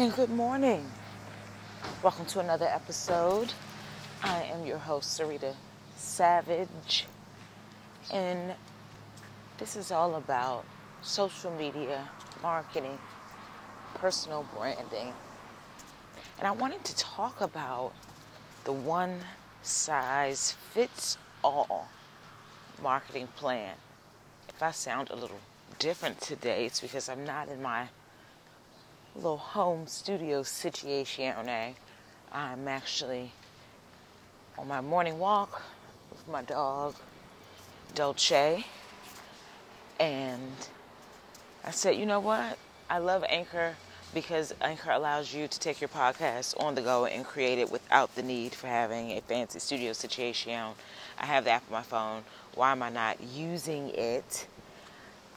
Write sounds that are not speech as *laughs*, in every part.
And good morning. Welcome to another episode. I am your host, Sarita Savage. And this is all about social media, marketing, personal branding. And I wanted to talk about the one size fits all marketing plan. If I sound a little different today, it's because I'm not in my little home studio situation. I'm actually on my morning walk with my dog, Dolce. And I said, you know what? I love Anchor because Anchor allows you to take your podcast on the go and create it without the need for having a fancy studio situation. I have the app on my phone. Why am I not using it?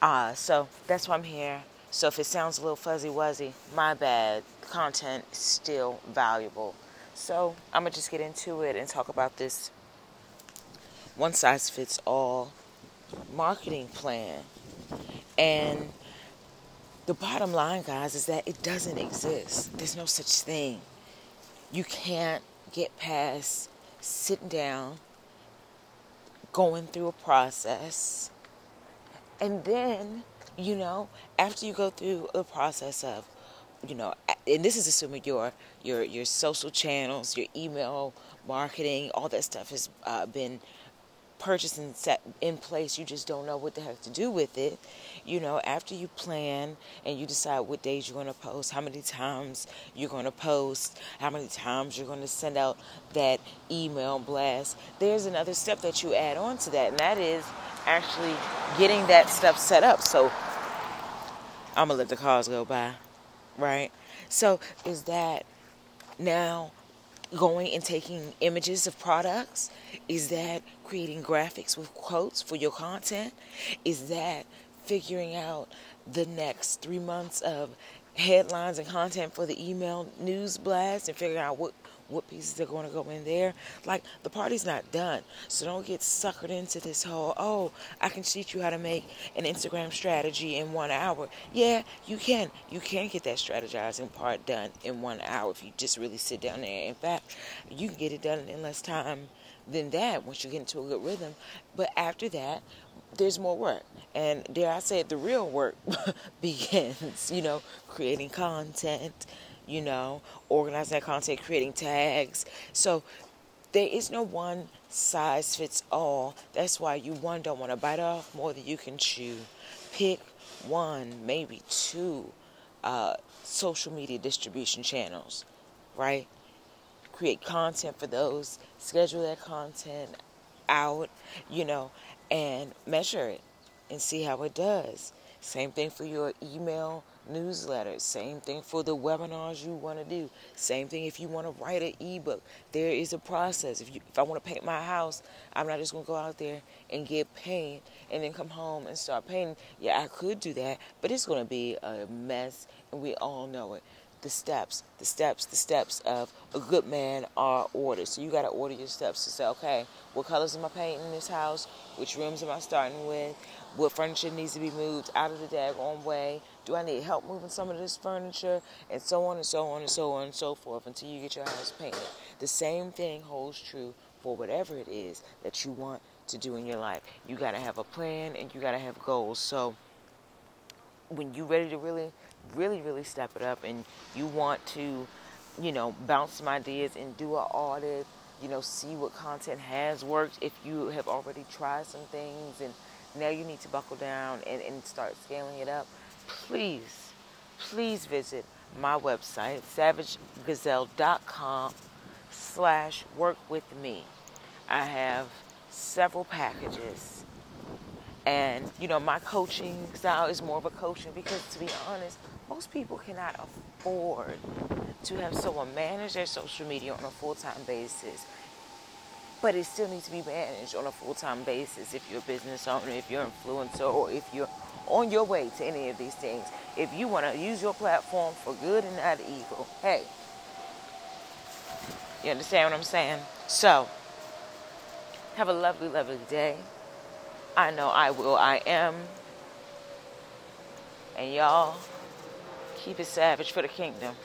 Uh, so that's why I'm here. So if it sounds a little fuzzy wuzzy, my bad. Content is still valuable. So I'm gonna just get into it and talk about this one size fits all marketing plan. And the bottom line, guys, is that it doesn't exist. There's no such thing. You can't get past sitting down, going through a process, and then, you know, after you go through the process of, you know, and this is assuming your your your social channels, your email marketing, all that stuff has uh, been purchased and set in place. You just don't know what the heck to do with it. You know, after you plan and you decide what days you're going to post, how many times you're going to post, how many times you're going to send out that email blast, there's another step that you add on to that, and that is actually getting that stuff set up. So I'm gonna let the cars go by, right? So is that now going and taking images of products? Is that creating graphics with quotes for your content? Is that figuring out the next three months of headlines and content for the email news blast and figuring out what what pieces are going to go in there. Like the party's not done, so don't get suckered into this whole oh I can teach you how to make an Instagram strategy in one hour. Yeah, you can. You can get that strategizing part done in one hour if you just really sit down there. In fact, you can get it done in less time than that once you get into a good rhythm. But after that, there's more work. And dare I say it, the real work *laughs* begins, you know, creating content, you know, organizing that content, creating tags. So there is no one size fits all. That's why you one don't want to bite off more than you can chew. Pick one, maybe two uh, social media distribution channels, right? Create content for those, schedule that content out, you know, and measure it and see how it does. Same thing for your email newsletters. Same thing for the webinars you want to do. Same thing if you want to write an ebook. There is a process. If you, if I want to paint my house, I'm not just going to go out there and get paint and then come home and start painting. Yeah, I could do that, but it's going to be a mess, and we all know it. The steps, the steps, the steps of a good man are ordered. So you got to order your steps to say, okay, what colors am I painting in this house? Which rooms am I starting with? What furniture needs to be moved out of the daggone way? Do I need help moving some of this furniture? And so on and so on and so on and so forth until you get your house painted. The same thing holds true for whatever it is that you want to do in your life. You got to have a plan and you got to have goals. So when you're ready to really, really, really step it up and you want to, you know, bounce some ideas and do an audit, you know, see what content has worked if you have already tried some things and now you need to buckle down and, and start scaling it up, please, please visit my website, savagegazelle.com slash work with me. I have several packages. And, you know, my coaching style is more of a coaching because, to be honest, most people cannot afford to have someone manage their social media on a full time basis. But it still needs to be managed on a full-time basis if you're a business owner if you're an influencer or if you're on your way to any of these things. If you want to use your platform for good and not evil hey. You understand what i'm saying? So have a lovely lovely day i know i will. I am. And y'all keep it savage for the kingdom